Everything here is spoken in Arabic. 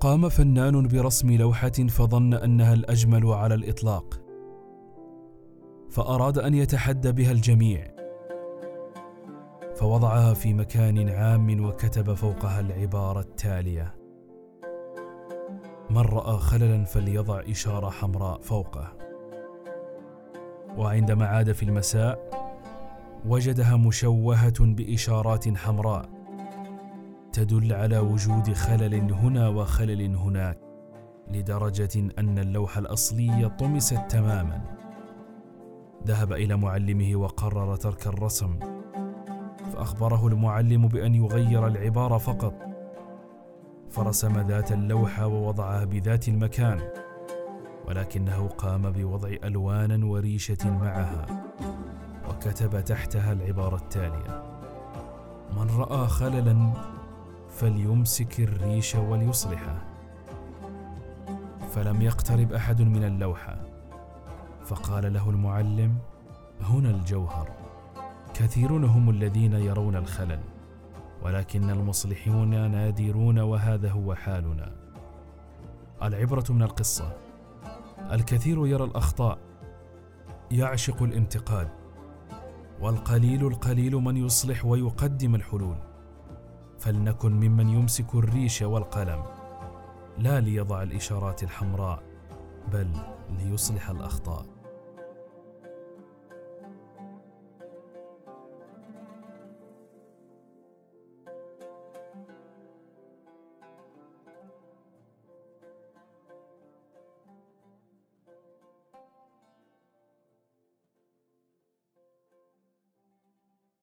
قام فنان برسم لوحة فظن أنها الأجمل على الإطلاق. فأراد أن يتحدى بها الجميع. فوضعها في مكان عام وكتب فوقها العبارة التالية. من رأى خللا فليضع إشارة حمراء فوقه. وعندما عاد في المساء وجدها مشوهة بإشارات حمراء. تدل على وجود خلل هنا وخلل هناك لدرجة أن اللوحه الاصليه طمست تماما. ذهب إلى معلمه وقرر ترك الرسم فأخبره المعلم بأن يغير العبارة فقط. فرسم ذات اللوحه ووضعها بذات المكان ولكنه قام بوضع ألوان وريشة معها وكتب تحتها العبارة التالية من رأى خللا فليمسك الريش وليصلحه فلم يقترب أحد من اللوحه فقال له المعلم هنا الجوهر. كثيرون هم الذين يرون الخلل ولكن المصلحون نادرون وهذا هو حالنا. العبرة من القصة الكثير يرى الأخطاء يعشق الانتقاد والقليل القليل من يصلح ويقدم الحلول. فلنكن ممن يمسك الريش والقلم. لا ليضع الإشارات الحمراء بل ليصلح الأخطاء.